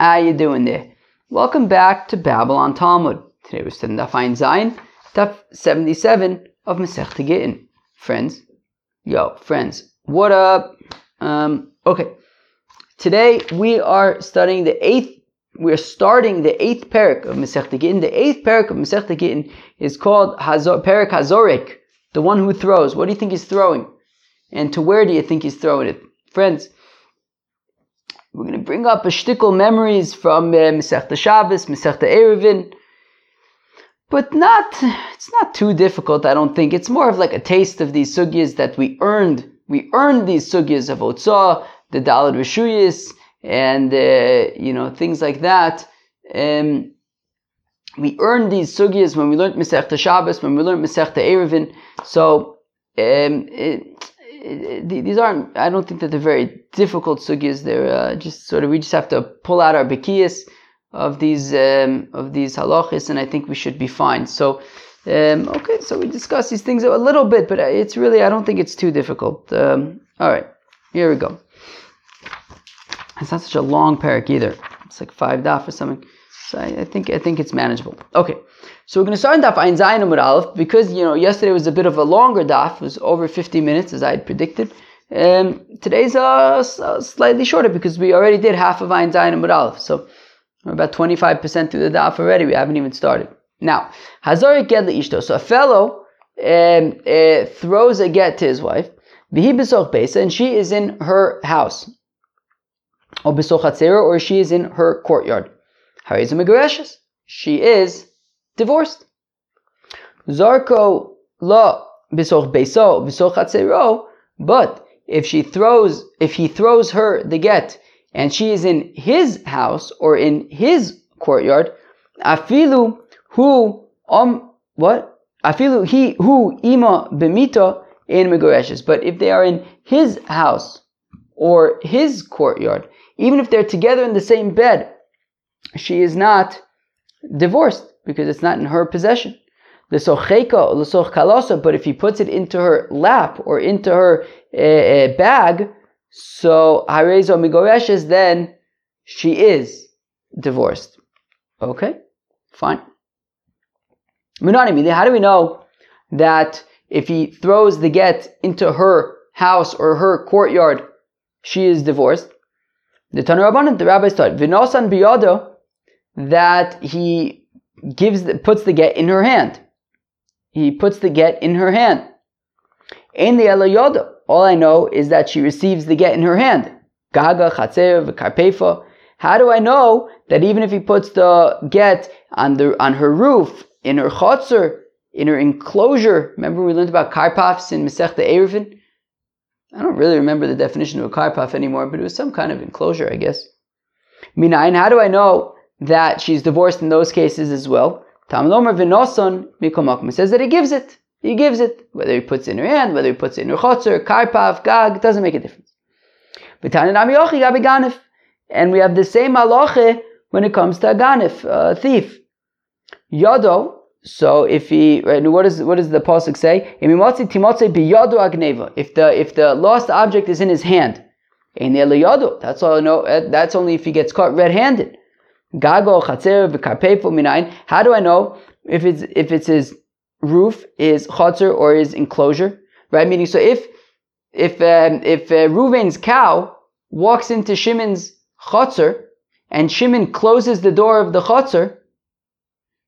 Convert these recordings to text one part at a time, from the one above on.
How you doing there? Welcome back to Babble on Talmud. Today we're studying Daf Ein Zayin, Daf 77 of Masech Gittin. Friends, yo, friends, what up? Um, okay, today we are studying the eighth. We are starting the eighth parak of Masech Gittin. The eighth parak of Masech Gittin is called Hazor, Parak Hazorek, the one who throws. What do you think he's throwing? And to where do you think he's throwing it? Friends, we're going to bring up a shtickle memories from uh, Masechta Shabbos, Masechta Eruvin, but not, it's not too difficult, I don't think. It's more of like a taste of these sugyas that we earned. We earned these sugyas of Otzah, the Dalad Rishuyas, and, uh, you know, things like that. Um, we earned these sugyas when we learned Masechta Shabbos, when we learned Masechta Eruvin. So, um, it, these aren't. I don't think that they're very difficult sugyas. They're uh, just sort of. We just have to pull out our bekiyas of these um, of these halachis, and I think we should be fine. So, um, okay. So we discuss these things a little bit, but it's really. I don't think it's too difficult. Um, all right. Here we go. It's not such a long parak either. It's like five daf or something. So I, I think I think it's manageable. Okay. So we're going to start Daf Ein Zayin Amud Aleph because you know yesterday was a bit of a longer Daf, it was over 50 minutes as I had predicted. Um, today's uh, slightly shorter because we already did half of Ein Zayin Amud Aleph, so we're about 25% through the Daf already. We haven't even started. Now, Hazorik Ged Ishto. So a fellow um, uh, throws a get to his wife, and she is in her house, or or she is in her courtyard. She is divorced. Zarko la bisoch beso bisoch but if she throws, if he throws her the get, and she is in his house or in his courtyard, afilu who um what afilu he who ima bemita in megoreshes. But if they are in his house or his courtyard, even if they're together in the same bed, she is not divorced because it's not in her possession. But if he puts it into her lap or into her uh, bag, so harezo migoreshes, then she is divorced. Okay, fine. How do we know that if he throws the get into her house or her courtyard, she is divorced? The Tanur the rabbis taught, Vinosan biyado, that he gives the, puts the get in her hand. He puts the get in her hand. In the Elayoda, all I know is that she receives the get in her hand. Gaga, Chatzer, Karpefa. How do I know that even if he puts the get on the on her roof, in her chotzer, in her enclosure? Remember we learned about karpafs in Masechta Eruvin. I don't really remember the definition of a karpaf anymore, but it was some kind of enclosure, I guess. Minayin, how do I know that she's divorced in those cases as well. Tamlomer v'noson mikomakum. says that he gives it. He gives it. Whether he puts it in her hand, whether he puts it in her chotzer, karpav, gag, doesn't make a difference. And we have the same halacha when it comes to a ganif, a thief. Yodo, so if he, right, what, is, what does the pasuk say? If the, if the lost object is in his hand, that's all I know, eh, that's only if he gets caught red-handed. Gago, Minayin. How do I know if it's, if it's his roof, his Chatzer, or his enclosure? Right? Meaning, so if, if, um, if uh, Reuven's cow walks into Shimon's Chatzer, and Shimon closes the door of the Chatzer,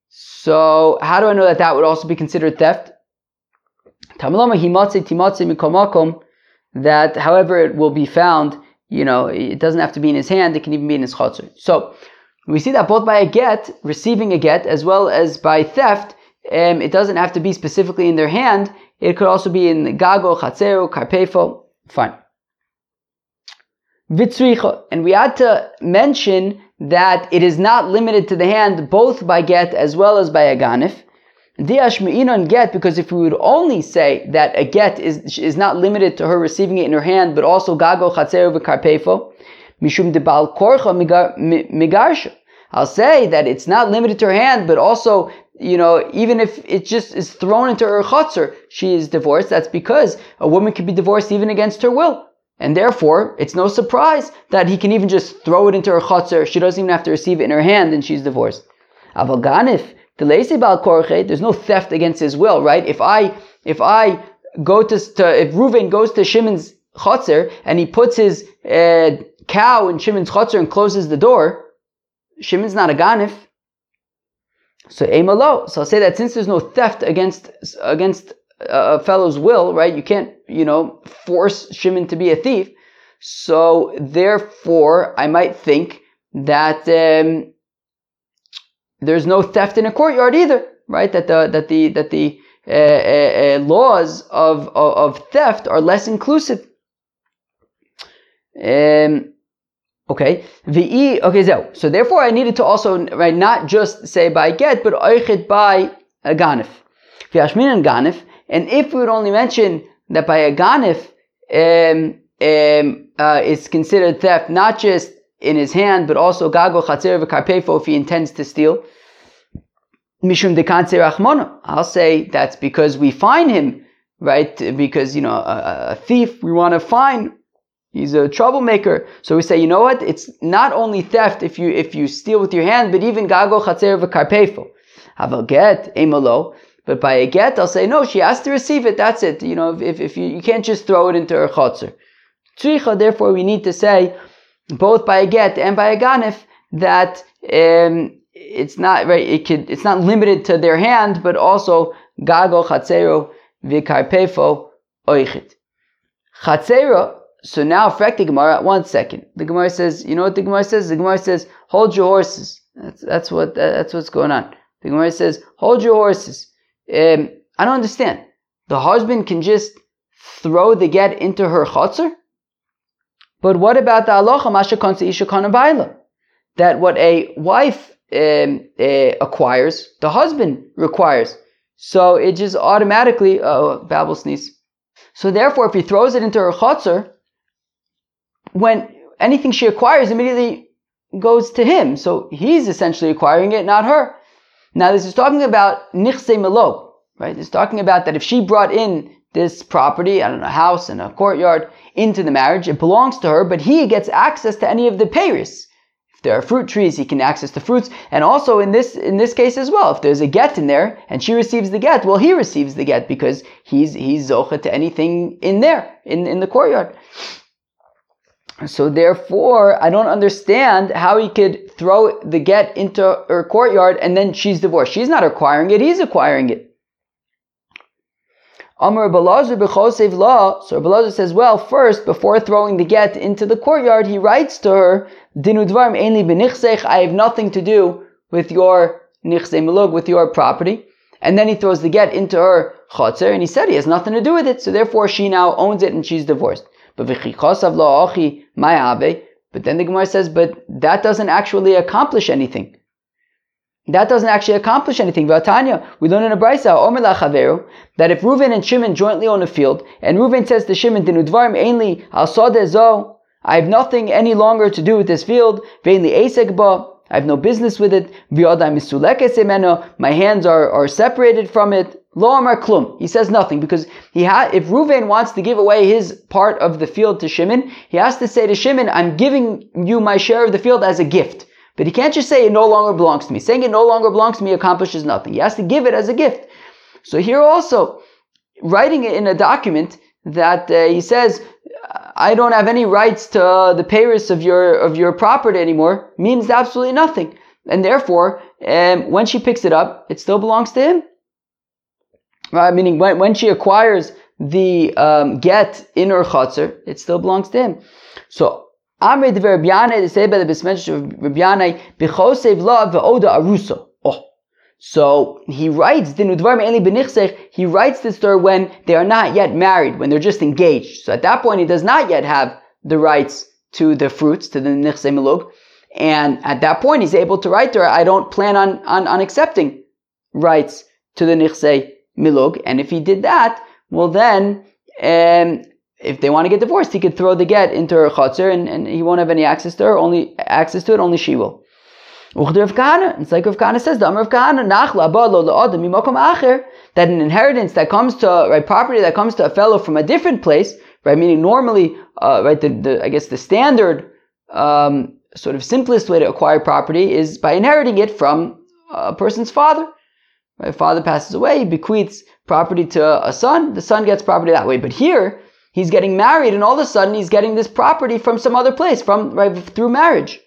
so how do I know that that would also be considered theft? That however it will be found, you know, it doesn't have to be in his hand, it can even be in his chotzer. So we see that both by a get, receiving a get, as well as by theft, um, it doesn't have to be specifically in their hand. It could also be in gago, chatzero, karpefo. Fine. Vitzricha. And we had to mention that it is not limited to the hand both by get as well as by a ganif. Diashme'inon get, because if we would only say that a get is, is not limited to her receiving it in her hand, but also gago, chatzero, karpefo, Mishum debal korcha migarsha. I'll say that it's not limited to her hand, but also, you know, even if it just is thrown into her chutzner, she is divorced. That's because a woman can be divorced even against her will. And therefore, it's no surprise that he can even just throw it into her chotzer. She doesn't even have to receive it in her hand and she's divorced. Aval ganif, there's no theft against his will, right? If I, if I go to, to if Reuven goes to Shimon's chotzer and he puts his uh, cow in Shimon's chotzer and closes the door, Shimon's not a ganif. So emalo. So I'll say that since there's no theft against against a fellow's will, right? You can't, you know, force Shimon to be a thief. So therefore, I might think that um, there's no theft in a courtyard either, right? That the that the that the uh, uh, uh, laws of, of, of theft are less inclusive. Um, okay, the okay, so so therefore I needed to also right not just say by get, but oichet by a ganif. V'yashmin and ganif, and if we would only mention that by a ganif um, um, uh, is considered theft, not just in his hand, but also gago chatzer v'karpefo if he intends to steal. Mishum dekanse rachmona. I'll say that's because we find him, right? Because, you know, a, a thief, we want to find He's a troublemaker. So we say, you know what? It's not only theft if you if you steal with your hand, but even gago chatzer v'karpefo. Have a get emalo. But by a get, I'll say, no, she has to receive it. That's it. You know, if, if you, you can't just throw it into her chotzer. Tzricha, therefore, we need to say, both by a get and by a ganif, that um, it's not right. It could. It's not limited to their hand, but also gago chatzero v'karpefo oichit. Chatzero. So now, affect the Gemara. One second. The Gemara says, you know what the Gemara says? The Gemara says, hold your horses. That's that's what that's what's going on. The Gemara says, hold your horses. Um, I don't understand. The husband can just throw the get into her chotzer? But what about the halacha masha isha baila? That what a wife um, uh, acquires, the husband requires. So it just automatically, oh, Babel sneeze. So therefore, if he throws it into her chotzer, when anything she acquires immediately goes to him. So he's essentially acquiring it, not her. Now this is talking about nichse melog, right? It's talking about that if she brought in this property, I don't know, a house and a courtyard into the marriage, it belongs to her, but he gets access to any of the payers. If there are fruit trees, he can access the fruits. And also in this in this case as well, if there's a get in there and she receives the get, well, he receives the get because he's he's zocha to anything in there, in, in the courtyard. So therefore, I don't understand how he could throw the get into her courtyard and then she's divorced. She's not acquiring it, he's acquiring it. Amr Balazar b'chosev law. So Balazar says, well, first, before throwing the get into the courtyard, he writes to her, Dinu dvarim einli b'nichsech, I have nothing to do with your nichse melug, with your property. And then he throws the get into her chotzer, and he said he has nothing to do with it, so therefore she now owns it and she's divorced. But v'chichosav lo achi mayabe. But then the Gemara says, but that doesn't actually accomplish anything. That doesn't actually accomplish anything. Vatanya, we learn in a brisa, Omer that if Reuven and Shimon jointly own a field, and Reuven says to Shimon, Dinudvarim ainli al I have nothing any longer to do with this field, Veinli esek ba, I have no business with it, my hands are, are separated from it, Lo Amar Klum. He says nothing because he ha- if Ruvain wants to give away his part of the field to Shimon, he has to say to Shimon, I'm giving you my share of the field as a gift. But he can't just say it no longer belongs to me. Saying it no longer belongs to me accomplishes nothing. He has to give it as a gift. So here also, writing it in a document that uh, he says, I don't have any rights to uh, the payers of your of your property anymore means absolutely nothing. And therefore, um, when she picks it up, it still belongs to him. Right? Meaning when, when she acquires the um, get in her chutzner, it still belongs to him. So Amri de Rabbiane, the say by the Bismensh of Bichosev aruso. Oh. So he writes, he writes this story when they are not yet married, when they're just engaged. So at that point, he does not yet have the rights to the fruits, to the nichse melug. And at that point, he's able to write to her, I don't plan on, on, on accepting rights to the nichse milug. And if he did that, well then, um, if they want to get divorced, he could throw the get into her chutzner and, and he won't have any access to her, only access to it, only she will. It's like Rav Kahana says, the Amr of Kahana, that an inheritance that comes to, right, property that comes to a fellow from a different place, right? Meaning normally, uh, right, the, the, I guess the standard, um, sort of simplest way to acquire property is by inheriting it from a person's father. Right? Father passes away, he bequeaths property to a son, the son gets property that way. But here, he's getting married and all of a sudden he's getting this property from some other place, from, right, through marriage.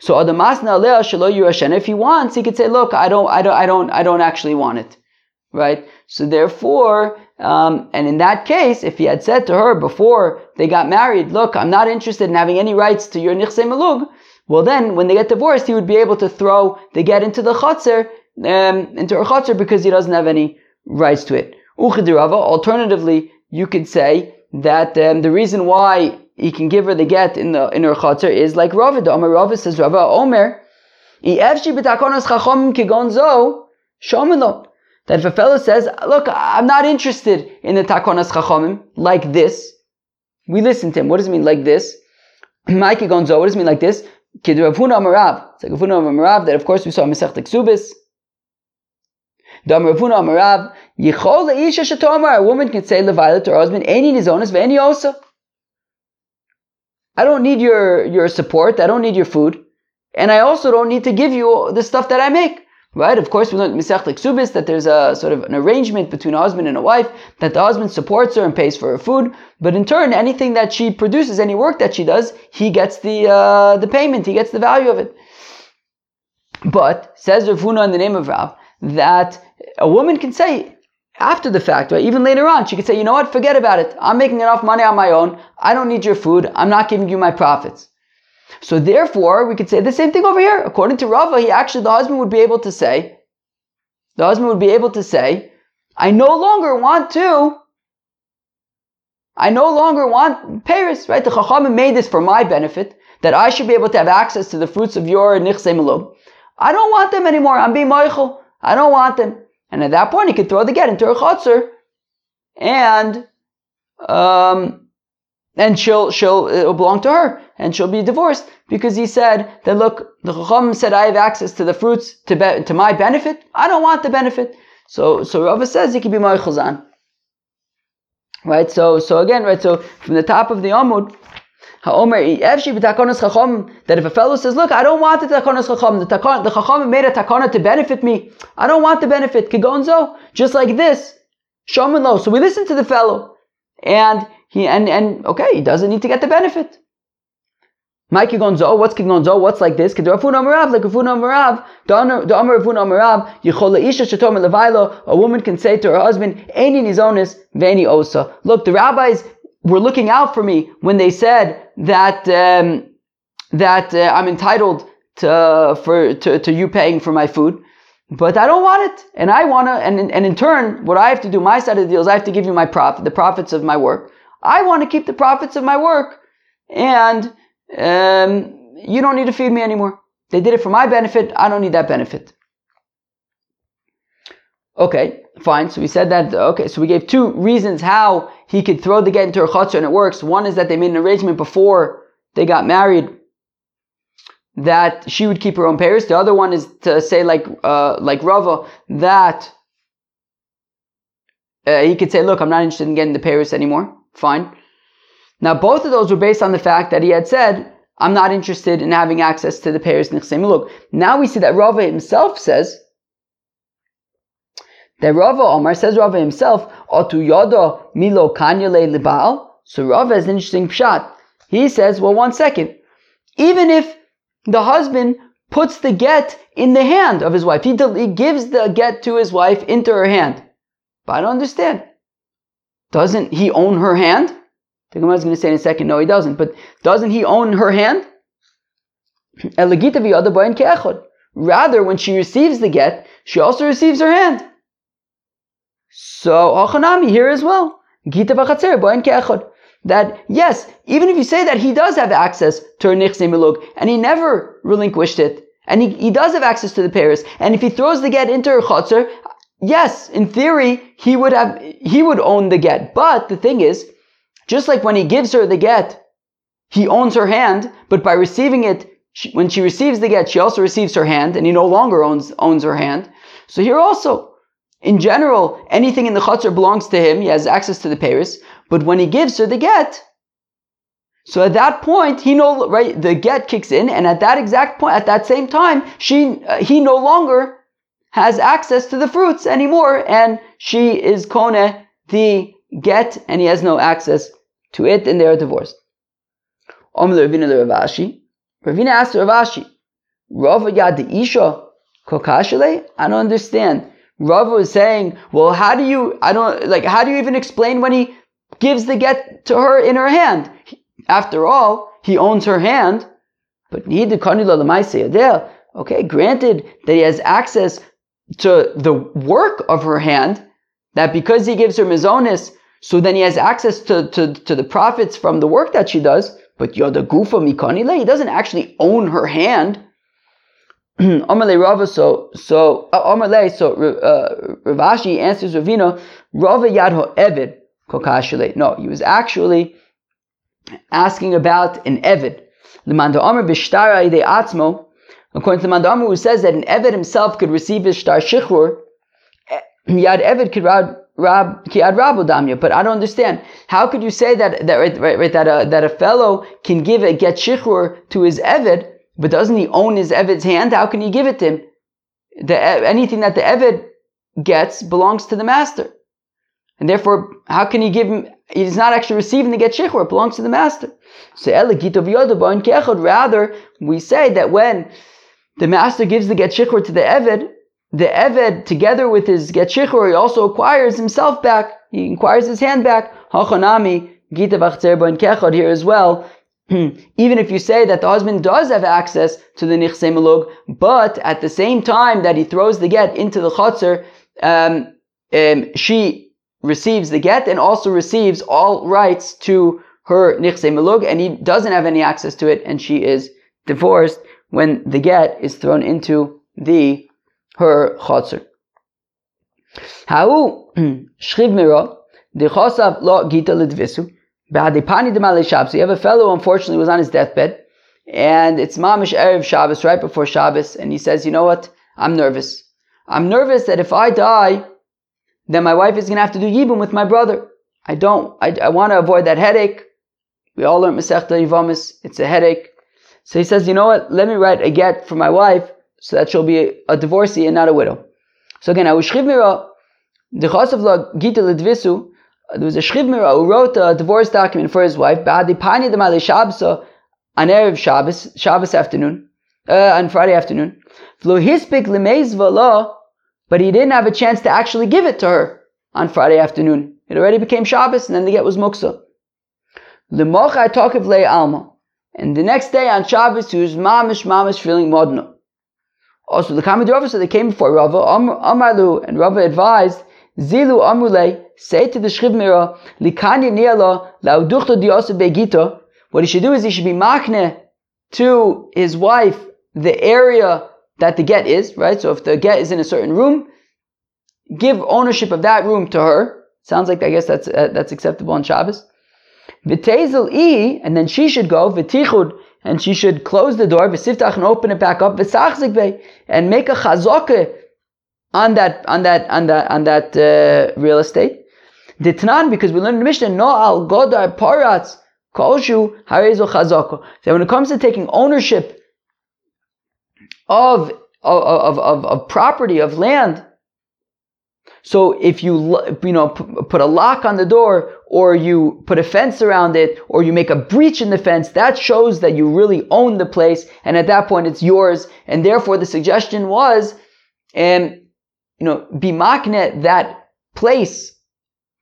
So if he wants, he could say, look, I don't, I don't, I don't, I don't actually want it. Right? So therefore, um, and in that case, if he had said to her before they got married, look, I'm not interested in having any rights to your nichse malug, well then, when they get divorced, he would be able to throw the get into the chotzer, um, into her chotzer because he doesn't have any rights to it. Uchidirava, Alternatively, you could say that um, the reason why he can give her the get in the in her chotzer is like Rava. The Omer Rava says Rava Omer, that if a fellow says, look, I'm not interested in the takonas chachamim like this, we listen to him. What does it mean like this? Maiki gonzo, what does it mean like this? It's like Rav Huna Amarav that of course we saw Masech Ksubis. Dam Ravuna Amarav. Yichol Isha Shatomar. A woman can say to her husband, Any Nizonis Veni Osa. I don't need your, your support. I don't need your food. And I also don't need to give you the stuff that I make. Right? Of course, we learned Misach Subis that there's a sort of an arrangement between a husband and a wife that the husband supports her and pays for her food, but in turn, anything that she produces, any work that she does, he gets the uh, the payment, he gets the value of it. But says Rav Huna in the name of Rav that a woman can say after the fact, right? Even later on, she could say, you know what, forget about it. I'm making enough money on my own. I don't need your food. I'm not giving you my profits. So therefore, we could say the same thing over here. According to Rava, he actually, the husband would be able to say, the husband would be able to say, I no longer want to, I no longer want Paris, right? The Chachamim made this for my benefit, that I should be able to have access to the fruits of your Nichse. I don't want them anymore. I'm being Moichel. I don't want them. And at that point, he could throw the get into her chotzer, and um, and she'll she'll it'll belong to her, and she'll be divorced because he said that look, the chacham said I have access to the fruits to be, to my benefit. I don't want the benefit. So so Rava says he could be moichel Right. So so again, right. So from the top of the Amud, that if a fellow says, look, I don't want the takonas chacham, the, takon, the chacham made a takana to benefit me, I don't want the benefit, kigonzo, just like this, shomin lo. So we listen to the fellow, and he, and, and, okay, he doesn't need to get the benefit. My kigonzo, what's kigonzo? What's like this? Kedrafun amarav, like Rav Huna amarav, the amar Rav Huna amarav, yichol isha shatom levailo, a woman can say to her husband, Eini nizonis, veni osa. Look, the rabbis were looking out for me when they said that um, that uh, I'm entitled to for to, to you paying for my food, but I don't want it, and I want to, and and in turn, what I have to do, my side of the deal is I have to give you my profit, the profits of my work. I want to keep the profits of my work, and um, you don't need to feed me anymore. They did it for my benefit. I don't need that benefit. Okay, fine. So we said that. Okay, so we gave two reasons how he could throw the get into her chutzner and it works. One is that they made an arrangement before they got married that she would keep her own payers. The other one is to say like uh, like Rava that uh, he could say, "Look, I'm not interested in getting the payers anymore." Fine. Now both of those were based on the fact that he had said, "I'm not interested in having access to the payers." Look, now we see that Rava himself says that Rava Omar says Rava himself, Otu Yoda Milo Kanyale Libal. So Rava is an interesting pshat. He says, well, one second. Even if the husband puts the get in the hand of his wife, he, he gives the get to his wife into her hand. But I don't understand. Doesn't he own her hand? The Gemara is going to say in a second, no, he doesn't. But doesn't he own her hand? Rather, when she receives the get, she also receives her hand. So, Achanami here as well. Gita. That, yes, even if you say that he does have access to nichse miluk, and he never relinquished it, and he, he does have access to the Paris, and if he throws the get into her chatzar, yes, in theory, he would have, he would own the get. But the thing is, just like when he gives her the get, he owns her hand, but by receiving it, she, when she receives the get, she also receives her hand, and he no longer owns, owns her hand. So here also, in general, anything in the chutzner belongs to him. He has access to the Paris. But when he gives her the get, so at that point, he no right the get kicks in, and at that exact point, at that same time, she uh, he no longer has access to the fruits anymore, and she is kone the get, and he has no access to it, and they are divorced. Ravina Rav Ashi. Ravina asked Rav Ashi, Rava yad isha kokashale? I don't understand. Rava is saying, well, how do you, I don't, like, how do you even explain when he gives the get to her in her hand? After all, he owns her hand, but need the Okay, granted that he has access to the work of her hand, that because he gives her mizonis, so then he has access to, to, to the profits from the work that she does, but yoda gufa mikanile, he doesn't actually own her hand. Amalei Rava, so so uh, Amalei, so uh, Rav Ashi answers Ravina, Rava yadho evid kokashile. No, he was actually asking about an evid. Lemanda Amr b'shtara ide atzmo. According to Lemanda Amr, who says that an evid himself could receive his shtar shichur, eh, yad evid could Rab Kiad Rabu. But I don't understand. How could you say that that right, right, that a that a fellow can give a get shichur to his eved, but doesn't he own his eved's hand? How can he give it to him? The anything that the eved gets belongs to the master, and therefore, how can he give him? He's not actually receiving the get shichur; it belongs to the master. So rather, we say that when the master gives the get shichur to the eved, the Eved, together with his get shichur, he also acquires himself back. He acquires his hand back. Hachanami, Gita Bachzerba Kechod here as well. Even if you say that the husband does have access to the Nichse Malug, but at the same time that he throws the get into the Chotzer, um, um, she receives the get and also receives all rights to her Nichse Malug, and he doesn't have any access to it, and she is divorced when the get is thrown into the her chotzer. How? Shriv mira the chosav lo gita lidvisu Shabbos. You have a fellow unfortunately was on his deathbed, and it's mamish erev Shabbos right before Shabbos, and he says, "You know what? I'm nervous. I'm nervous that if I die, then my wife is going to have to do yibum with my brother. I don't. I, I want to avoid that headache. We all learn Masechta Yivamis. It's a headache. So he says, you know what? Let me write a get for my wife so that she'll be a divorcee and not a widow. So again, I was Gita Lidvisu, there was a Shchivmira who wrote a divorce document for his wife, Ba'adi Pani Damali Shabbos, on Erev Shabbos, Shabbos afternoon, uh, on Friday afternoon. Flo Hispik Lemezva but he didn't have a chance to actually give it to her on Friday afternoon. It already became Shabbos, and then the get was Muksa. Lemocha Tokiv Le Alma. And the next day on Shabbos, he was mamish mamish feeling modno. Also, the Kamid Rava, so they came before Rava, Amalu, and Rava advised, Zilu Amule, say to the Shchivmira, Likanya Niala, Lauduchto Diosa Begito, what he should do is he should be makne to his wife the area that the get is, right? So if the get is in a certain room, give ownership of that room to her. Sounds like I guess that's uh, that's acceptable on Shabbos. V'tezel i, and then she should go v'tichud and she should close the door, v'siftach, and open it back up, v'sachzik and make a chazokah on that, on that, on that, on that uh, real estate. Ditnan, because we learned in the Mishnah, no al godar parats kolshu harezo chazoko. So when it comes to taking ownership of, of, of, of, of property, of land, so if you you know put a lock on the door or you put a fence around it or you make a breach in the fence, that shows that you really own the place and at that point it's yours. And therefore the suggestion was, and um, you know, be maknet that place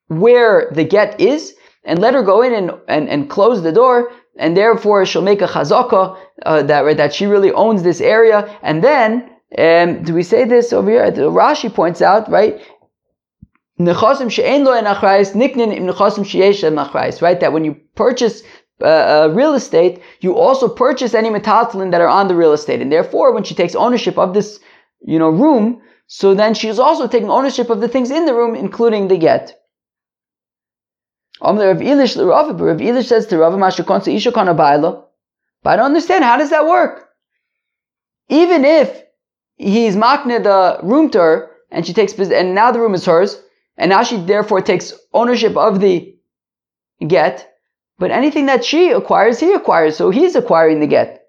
where the get is and let her go in and, and, and close the door and therefore she'll make a chazaka uh, that right, that she really owns this area and then um, do we say this over here? The Rashi points out, right? right? That when you purchase uh, uh, real estate, you also purchase any metaltalin that are on the real estate, and therefore, when she takes ownership of this, you know, room, so then she is also taking ownership of the things in the room, including the get. Rav Elish says to Rav but I don't understand how does that work? Even if he's makne the room to her, and she takes and now the room is hers, and now she therefore takes ownership of the get, but anything that she acquires, he acquires, so he's acquiring the get.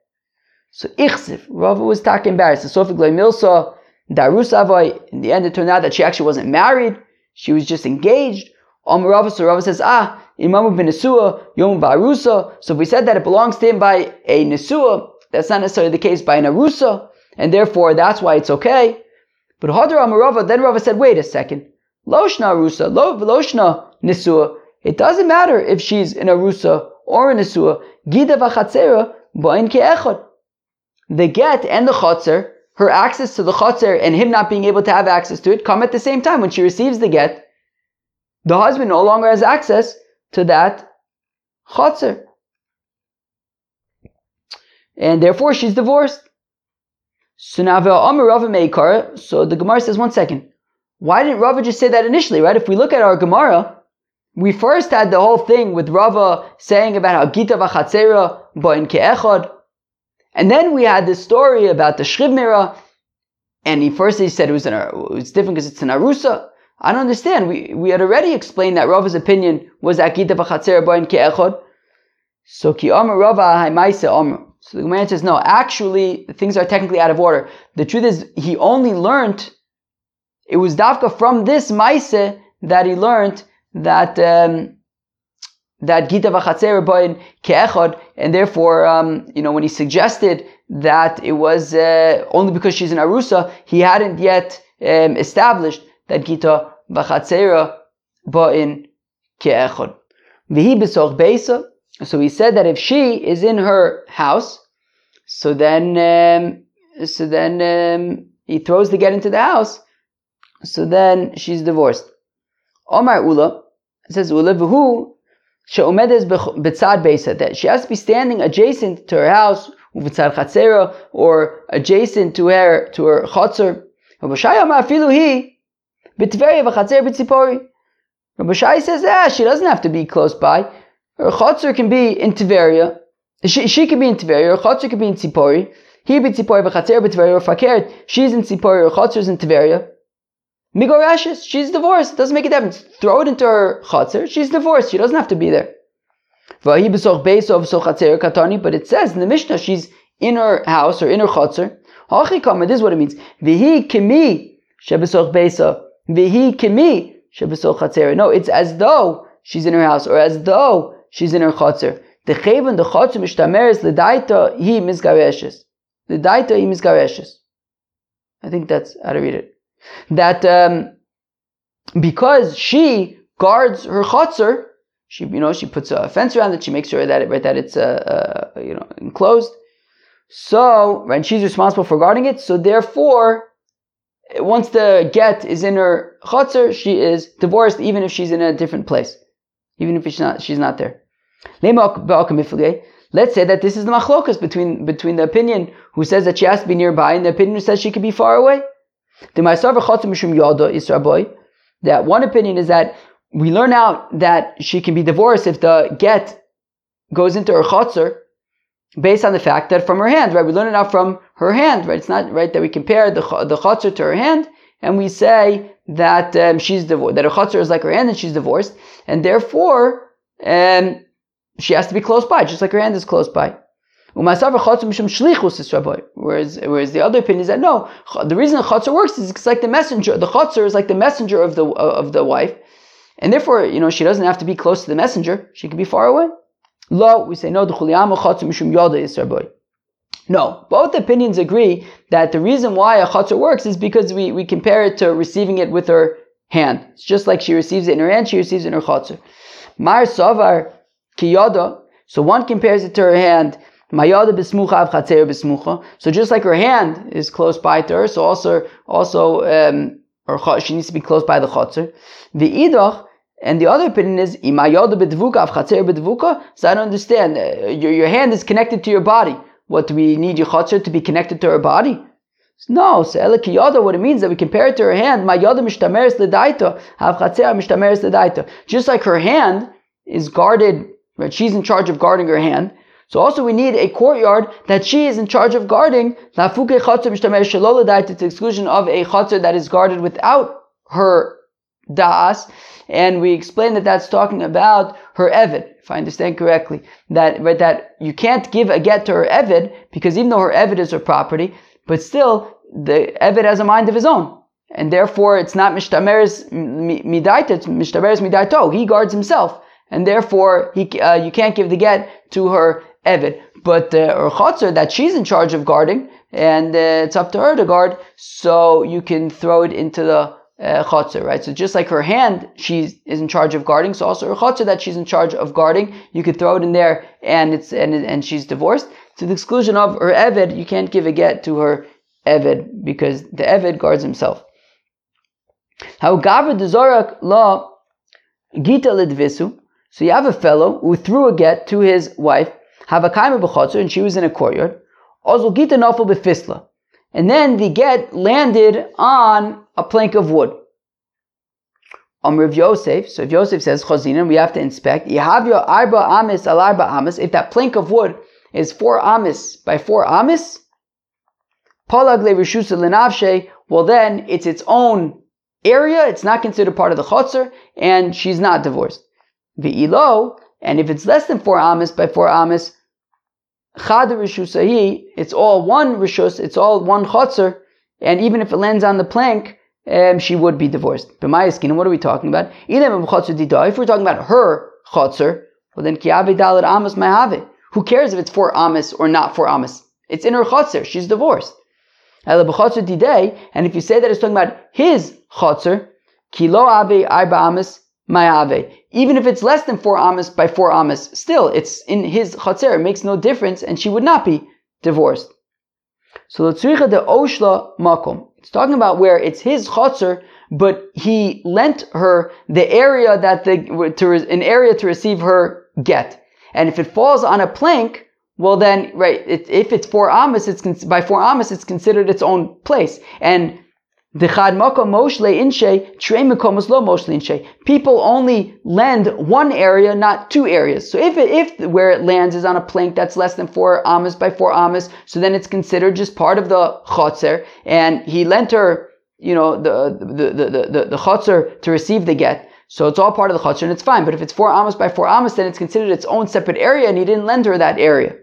So Ichsif, Rava was talking embarrassed. So Sofik Milsa, Darus Avai, in the end it turned out that she actually wasn't married, she was just engaged. Om so Rava says, ah, Imamu bin Nesua, Yom Barusa. So if we said that it belongs to him by a Nesua, that's not necessarily the case by an Arusa, and therefore that's why it's okay. But Hadar Amarava, then Rava said, wait a second. Loshna Arusa, Lo, Loshna Nesua. It doesn't matter if she's an Arusa or a Nesua. Gida v'chatzera ba'in ke'echad. The get and the chotzer, her access to the chotzer and him not being able to have access to it come at the same time. When she receives the get, the husband no longer has access to that chotzer. And therefore she's divorced. So now so the Gemara says, one second. Why didn't Rava just say that initially, right? If we look at our Gemara, we first had the whole thing with Rava saying about how Gita v'chatzera ba'in ke'echad. And then we had this story about the Shriv and he first he said it was, an, it was different because it's an Arusa. I don't understand. We, we had already explained that Rava's opinion was that Gita v'chatzera ba'in ke'echad. So ki Amar Rava ha'maisa Amar. So the Gemara says, no, actually, things are technically out of order. The truth is, he only learned, it was Davka from this Maise that he learned that, um, that Gita v'chatzer boin ke'echad, and therefore, um, you know, when he suggested that it was uh, only because she's an arusa, he hadn't yet um, established that Gita v'chatzer boin ke'echad. V'hi b'soch beisa, so he said that if she is in her house, so then um, so then um, he throws the get into the house. So then she's divorced. Omar Ula says Ula v'hu she'omedes betzad beisa that she has to be standing adjacent to her house or adjacent to her to her chotzer. Rabbi Shai Amar afilu hi b'tveria b'tzipori. Says ah she doesn't have to be close by. Her chotzer can be in Tiveria. She, she can be in Tiveria. Her chotzer can be in Tzipori. He be Tzipori v'chatzer b'Tiveria or fakert. She's in Tzipori. Her chotzer is in Tiveria. Migorashes. She's divorced. Doesn't make a difference. Throw it into her chotzer. She's divorced. She doesn't have to be there. But it says in the Mishnah she's in her house or in her chotzer. This is what it means. Vihi kimi shebesoch beisa. Vihi kimi shebesoch chatzera. No, it's as though she's in her house or as though she's in her chotzer. The cheven the chotzer mishtameres ledaita he misgareshes. Ledaita he misgareshes. I think that's how to read it. That um, because she guards her chotzer, she you know she puts a fence around it. She makes sure that it right that it's uh, uh, you know enclosed. So right, she's responsible for guarding it. So therefore, once the get is in her chotzer, she is divorced, even if she's in a different place, even if she's not she's not there. Let's say that this is the machlokas between, between the opinion who says that she has to be nearby and the opinion who says she could be far away. That one opinion is that we learn out that she can be divorced if the get goes into her chotzer based on the fact that from her hand, right? We learn it out from her hand, right? It's not right that we compare the the chotzer to her hand and we say that um, she's divorced, that her chotzer is like her hand and she's divorced, and therefore um, she has to be close by, just like her hand is close by. Whereas, whereas the other opinion is that no, the reason the chutzner works is it's like the messenger. The chutzner is like the messenger of the of the wife, and therefore you know she doesn't have to be close to the messenger. She can be far away. Lo, we say no. No, both opinions agree that the reason why a chutzner works is because we, we compare it to receiving it with her hand. It's just like she receives it in her hand, she receives it in her chutzner. Mar savar kiyada. So one compares it to her hand. Mayada. So just like her hand is close by to her, so also also um, or she needs to be close by the chatzer. The idach. And the other opinion is. So I don't understand. Uh, your, your hand is connected to your body. What do we need your chatzer to be connected to her body? No, so elikiyada, what it means that we compare it to her hand, my yada mishtameres ledaita, have chatzer mishtameres ledaita. Just like her hand is guarded Right? She's in charge of guarding her hand. So also we need a courtyard that she is in charge of guarding. To the exclusion of a chatzar that is guarded without her das. and we explained that that's talking about her evid, if I understand correctly. That that you can't give a get to her evid because even though her evid is her property, but still the evid has a mind of his own, and therefore it's not mishtameres midaita, it's mishtameres midaito. He guards himself, and therefore he uh, you can't give the get to her evid. But her chotzer that she's in charge of guarding, and uh, it's up to her to guard, so you can throw it into the uh, right? So just like her hand, she is in charge of guarding. So also her chotzer that she's in charge of guarding, you could throw it in there, and it's and and she's divorced. To the exclusion of her eved, you can't give a get to her eved because the eved guards himself. How gavra dezorak law gita lidvisu. So you have a fellow who threw a get to his wife, have a b'chotzer, and she was in a courtyard. Also gita nafel. And then the get landed on a plank of wood. Um, Rav Yosef, so if Yosef says chazina, we have to inspect. Yehavyo arba amis al arba amis. If that plank of wood is four amis by four amis, palag le lenavshe. Well, then it's its own area. It's not considered part of the chotzer, and she's not divorced. Ve'ilo, and if it's less than four amis by four amis, chad rishusahi. It's all one rishus. It's all one chotzer, and even if it lands on the plank, um, she would be divorced. B'mayaskin, what are we talking about? If we're talking about her chotzer, well then kiave dalit amas mahave. Who cares if it's for amas or not for amas? It's in her chotzer. She's divorced. And if you say that it's talking about his chotzer, kilo ave arba amas mayave. Even if it's less than four amas by four amas, still it's in his chotzer. It makes no difference, and she would not be divorced. So l'tzricha de oshla makom. It's talking about where it's his chotzer, but he lent her the area that the to an area to receive her get. And if it falls on a plank, well then, right, it, if it's four amas, it's by four amas, it's considered its own place. And People only lend one area, not two areas. So if it, if where it lands is on a plank that's less than four amas by four amas, so then it's considered just part of the chotzer, and he lent her, you know, the the the the, the, the chotzer to receive the get. So it's all part of the chotzer, and it's fine. But if it's four amas by four amas, then it's considered its own separate area, and he didn't lend her that area.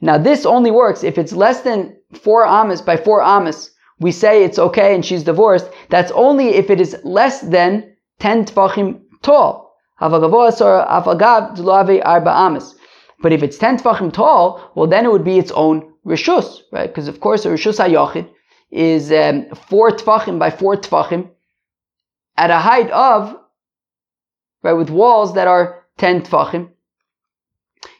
Now this only works if it's less than four amas by four amas. We say it's okay and she's divorced. That's only if it is less than 10 tvachim tall. But if it's 10 tvachim tall, well then it would be its own rishus, right? Because of course a rishus hayachid is um, 4 tvachim by 4 tvachim at a height of, right, with walls that are 10 tvachim.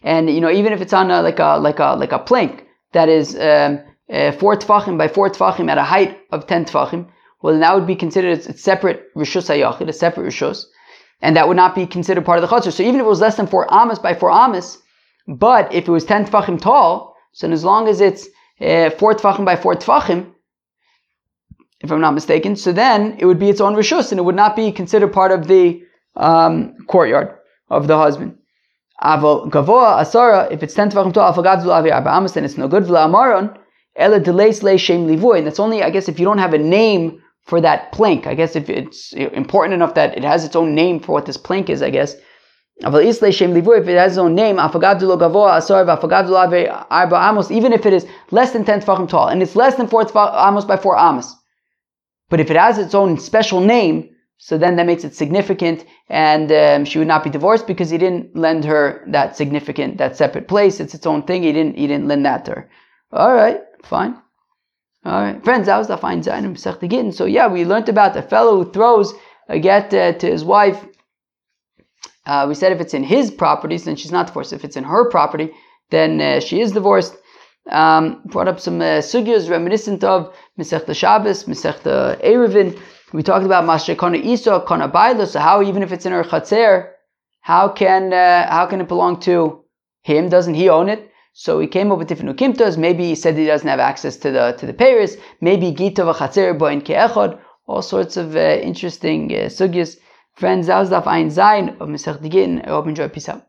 And you know, even if it's on a, like a like a like a plank that is um, uh, four tfachim by four tfachim at a height of ten tfachim, well, then that would be considered a separate rishus hayachid, a separate rishus, and that would not be considered part of the chutzner. So even if it was less than four amas by four amas, but if it was ten tfachim tall, so as long as it's uh, four tfachim by four tfachim, if I'm not mistaken, so then it would be its own rishus, and it would not be considered part of the um, courtyard of the husband. Aval gavoa asara, if it's ten tvachim tall, afagav avi amas, then it's no good. V'la amaron, ela delays le shem livoy, and that's only, I guess, if you don't have a name for that plank. I guess if it's important enough that it has its own name for what this plank is, I guess. If it has its own name, even if it is less than ten tvachim tall, and it's less than four amos by four amos. But if it has its own special name, so then that makes it significant, and um, she would not be divorced because he didn't lend her that significant, that separate place. It's its own thing. He didn't, he didn't lend that to her. All right, fine. All right, friends, that was the fine sign of Gittin. So yeah, we learned about the fellow who throws a get uh, to his wife. Uh, we said if it's in his property, then she's not divorced. If it's in her property, then uh, she is divorced. Um, brought up some uh, sugyas reminiscent of Masechta Shabbos, Masechta Eruvin. We talked about Mashe Kona Isa, Kona Baila, so how even if it's in her Chatzer, how can uh, how can it belong to him? Doesn't he own it? So he came up with different ukimtas. Maybe he said he doesn't have access to the to the Paris. Maybe Gita v'chatzer boin ke'echod. All sorts of uh, interesting uh, sugyas. Friends, that was the Ein Zayin of Masech Digin. I hope you enjoy. Peace out.